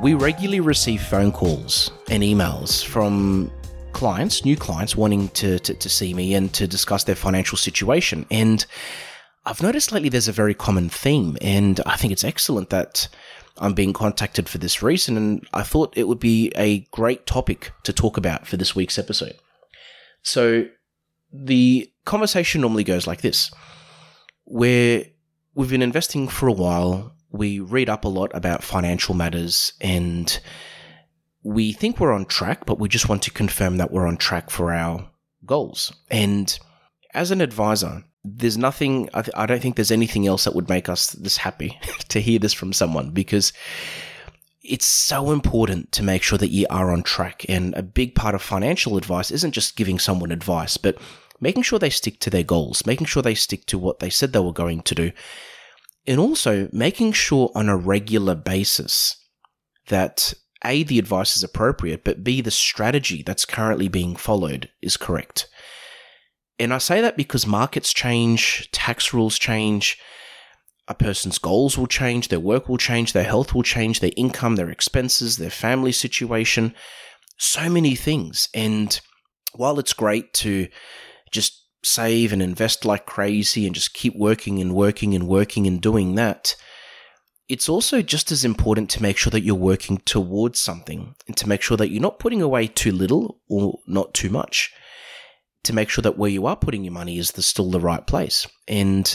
We regularly receive phone calls and emails from clients, new clients, wanting to, to, to, see me and to discuss their financial situation. And I've noticed lately there's a very common theme, and I think it's excellent that I'm being contacted for this reason. And I thought it would be a great topic to talk about for this week's episode. So, the conversation normally goes like this where we've been investing for a while we read up a lot about financial matters and we think we're on track, but we just want to confirm that we're on track for our goals. And as an advisor, there's nothing, I, th- I don't think there's anything else that would make us this happy to hear this from someone because it's so important to make sure that you are on track. And a big part of financial advice isn't just giving someone advice, but making sure they stick to their goals, making sure they stick to what they said they were going to do, and also making sure on a regular basis that A, the advice is appropriate, but B, the strategy that's currently being followed is correct. And I say that because markets change, tax rules change, a person's goals will change, their work will change, their health will change, their income, their expenses, their family situation, so many things. And while it's great to just save and invest like crazy and just keep working and working and working and doing that, it's also just as important to make sure that you're working towards something and to make sure that you're not putting away too little or not too much. To make sure that where you are putting your money is the, still the right place. And,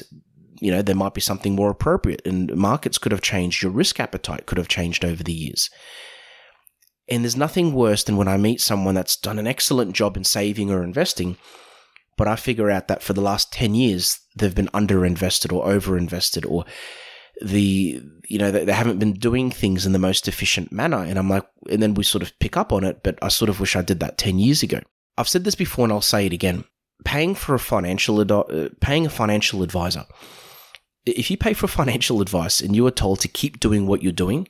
you know, there might be something more appropriate and markets could have changed. Your risk appetite could have changed over the years. And there's nothing worse than when I meet someone that's done an excellent job in saving or investing but I figure out that for the last 10 years, they've been underinvested or overinvested or the, you know, they, haven't been doing things in the most efficient manner. And I'm like, and then we sort of pick up on it, but I sort of wish I did that 10 years ago. I've said this before and I'll say it again. Paying for a financial, uh, paying a financial advisor. If you pay for financial advice and you are told to keep doing what you're doing,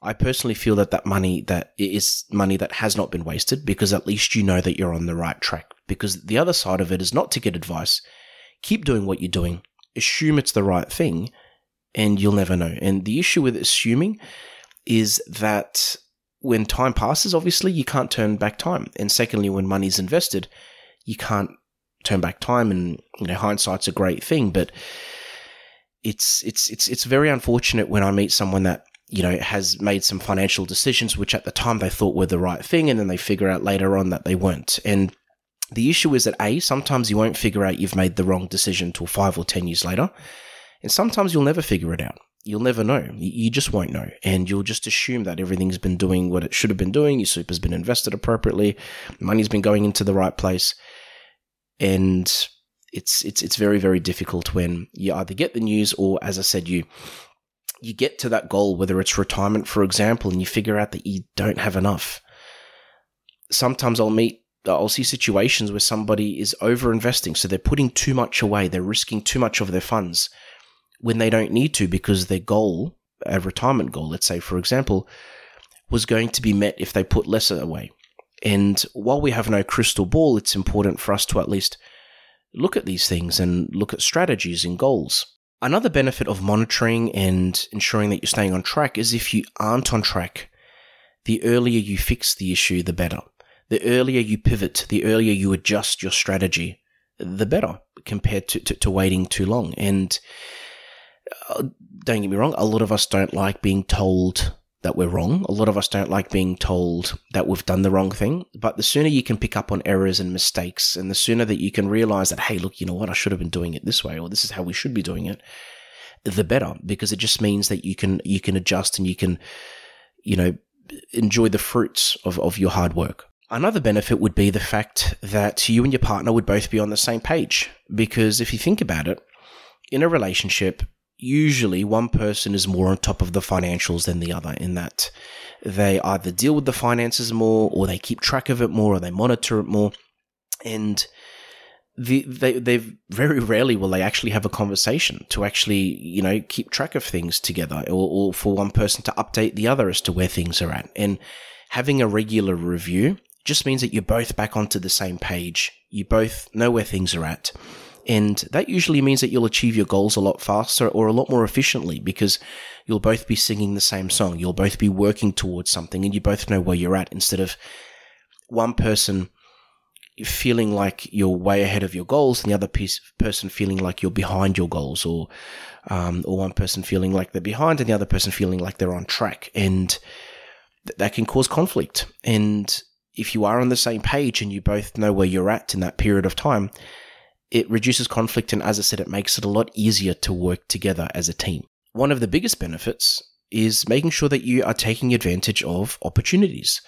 I personally feel that that money that is money that has not been wasted because at least you know that you're on the right track. Because the other side of it is not to get advice. Keep doing what you're doing. Assume it's the right thing and you'll never know. And the issue with assuming is that when time passes, obviously you can't turn back time. And secondly, when money's invested, you can't turn back time and you know hindsight's a great thing, but it's it's it's it's very unfortunate when I meet someone that you know, has made some financial decisions which at the time they thought were the right thing, and then they figure out later on that they weren't. And the issue is that A, sometimes you won't figure out you've made the wrong decision till five or 10 years later. And sometimes you'll never figure it out. You'll never know. You just won't know. And you'll just assume that everything's been doing what it should have been doing. Your super's been invested appropriately. Money's been going into the right place. And it's, it's, it's very, very difficult when you either get the news or, as I said, you you get to that goal, whether it's retirement, for example, and you figure out that you don't have enough. Sometimes I'll meet, I'll see situations where somebody is over investing. So they're putting too much away, they're risking too much of their funds when they don't need to because their goal, a retirement goal, let's say, for example, was going to be met if they put lesser away. And while we have no crystal ball, it's important for us to at least look at these things and look at strategies and goals. Another benefit of monitoring and ensuring that you're staying on track is if you aren't on track, the earlier you fix the issue, the better. The earlier you pivot, the earlier you adjust your strategy, the better compared to, to, to waiting too long. And uh, don't get me wrong, a lot of us don't like being told that we're wrong. A lot of us don't like being told that we've done the wrong thing. But the sooner you can pick up on errors and mistakes, and the sooner that you can realize that, hey, look, you know what, I should have been doing it this way, or this is how we should be doing it, the better, because it just means that you can you can adjust and you can, you know, enjoy the fruits of, of your hard work. Another benefit would be the fact that you and your partner would both be on the same page. Because if you think about it, in a relationship, usually one person is more on top of the financials than the other in that they either deal with the finances more or they keep track of it more or they monitor it more and the, they they very rarely will they actually have a conversation to actually you know keep track of things together or, or for one person to update the other as to where things are at and having a regular review just means that you're both back onto the same page you both know where things are at and that usually means that you'll achieve your goals a lot faster or a lot more efficiently because you'll both be singing the same song. You'll both be working towards something and you both know where you're at instead of one person feeling like you're way ahead of your goals and the other piece, person feeling like you're behind your goals or, um, or one person feeling like they're behind and the other person feeling like they're on track. And th- that can cause conflict. And if you are on the same page and you both know where you're at in that period of time, it reduces conflict and as I said, it makes it a lot easier to work together as a team. One of the biggest benefits is making sure that you are taking advantage of opportunities.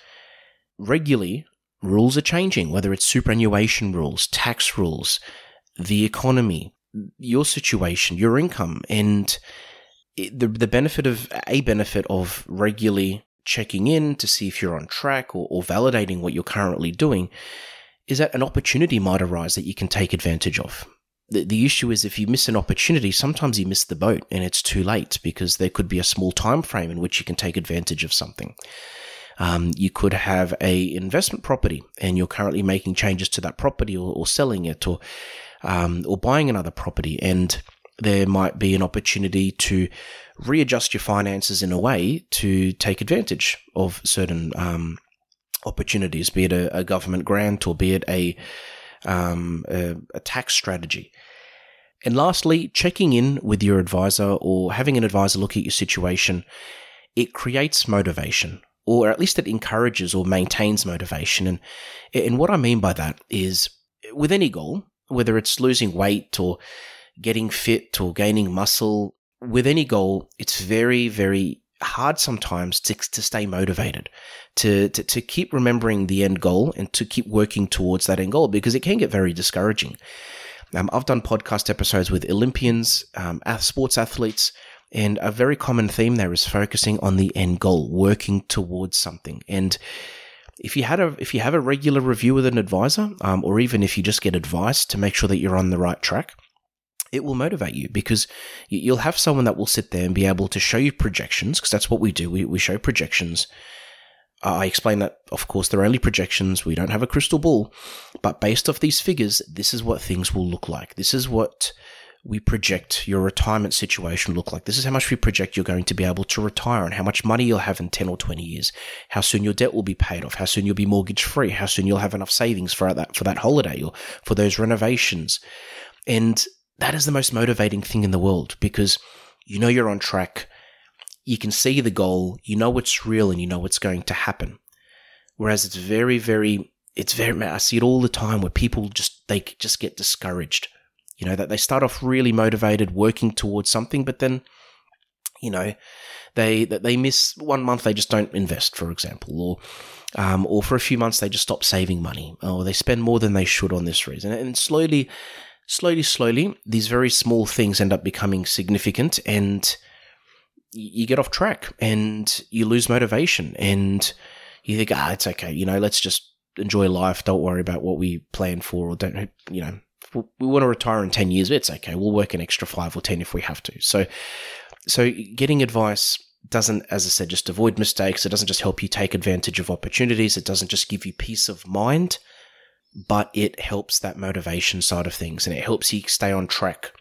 Regularly, rules are changing, whether it's superannuation rules, tax rules, the economy, your situation, your income, and the, the benefit of a benefit of regularly checking in to see if you're on track or, or validating what you're currently doing is that an opportunity might arise that you can take advantage of. The, the issue is if you miss an opportunity, sometimes you miss the boat and it's too late because there could be a small time frame in which you can take advantage of something. Um, you could have a investment property and you're currently making changes to that property or, or selling it or um, or buying another property and there might be an opportunity to readjust your finances in a way to take advantage of certain um, opportunities, be it a, a government grant or be it a, um, a, a tax strategy. And lastly, checking in with your advisor or having an advisor look at your situation, it creates motivation, or at least it encourages or maintains motivation. And, and what I mean by that is with any goal, whether it's losing weight or getting fit or gaining muscle, with any goal, it's very, very hard sometimes to, to stay motivated, to, to, to keep remembering the end goal and to keep working towards that end goal because it can get very discouraging. Um, I've done podcast episodes with Olympians, um, sports athletes, and a very common theme there is focusing on the end goal, working towards something. And if you had a if you have a regular review with an advisor, um, or even if you just get advice to make sure that you're on the right track, it will motivate you because you'll have someone that will sit there and be able to show you projections because that's what we do. We, we show projections. Uh, I explain that, of course, they're only projections. We don't have a crystal ball, but based off these figures, this is what things will look like. This is what we project your retirement situation look like. This is how much we project you're going to be able to retire and how much money you'll have in 10 or 20 years, how soon your debt will be paid off, how soon you'll be mortgage free, how soon you'll have enough savings for that, for that holiday or for those renovations. And that is the most motivating thing in the world because you know you're on track. You can see the goal. You know what's real and you know what's going to happen. Whereas it's very, very, it's very, I see it all the time where people just, they just get discouraged. You know, that they start off really motivated, working towards something, but then, you know, they, that they miss one month, they just don't invest, for example, or, um, or for a few months, they just stop saving money, or they spend more than they should on this reason. And slowly, slowly, slowly, these very small things end up becoming significant and you get off track and you lose motivation and you think, ah, it's okay. You know, let's just enjoy life. Don't worry about what we plan for or don't, you know, we want to retire in 10 years, it's okay. We'll work an extra five or 10 if we have to. So, so getting advice doesn't, as I said, just avoid mistakes. It doesn't just help you take advantage of opportunities. It doesn't just give you peace of mind but it helps that motivation side of things and it helps you stay on track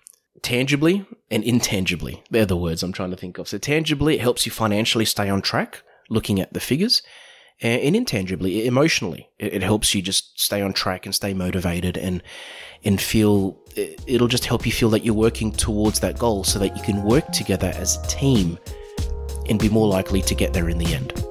tangibly and intangibly. They're the words I'm trying to think of. So, tangibly, it helps you financially stay on track, looking at the figures. And intangibly, emotionally, it helps you just stay on track and stay motivated and and feel it'll just help you feel that you're working towards that goal so that you can work together as a team and be more likely to get there in the end.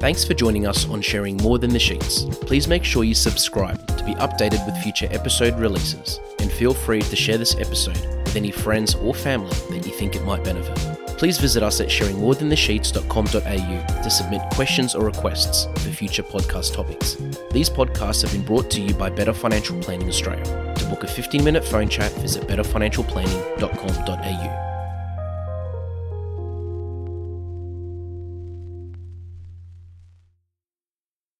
Thanks for joining us on sharing more than the sheets. Please make sure you subscribe to be updated with future episode releases, and feel free to share this episode with any friends or family that you think it might benefit. Please visit us at sharingmorethanthesheets.com.au to submit questions or requests for future podcast topics. These podcasts have been brought to you by Better Financial Planning Australia. To book a 15 minute phone chat, visit betterfinancialplanning.com.au.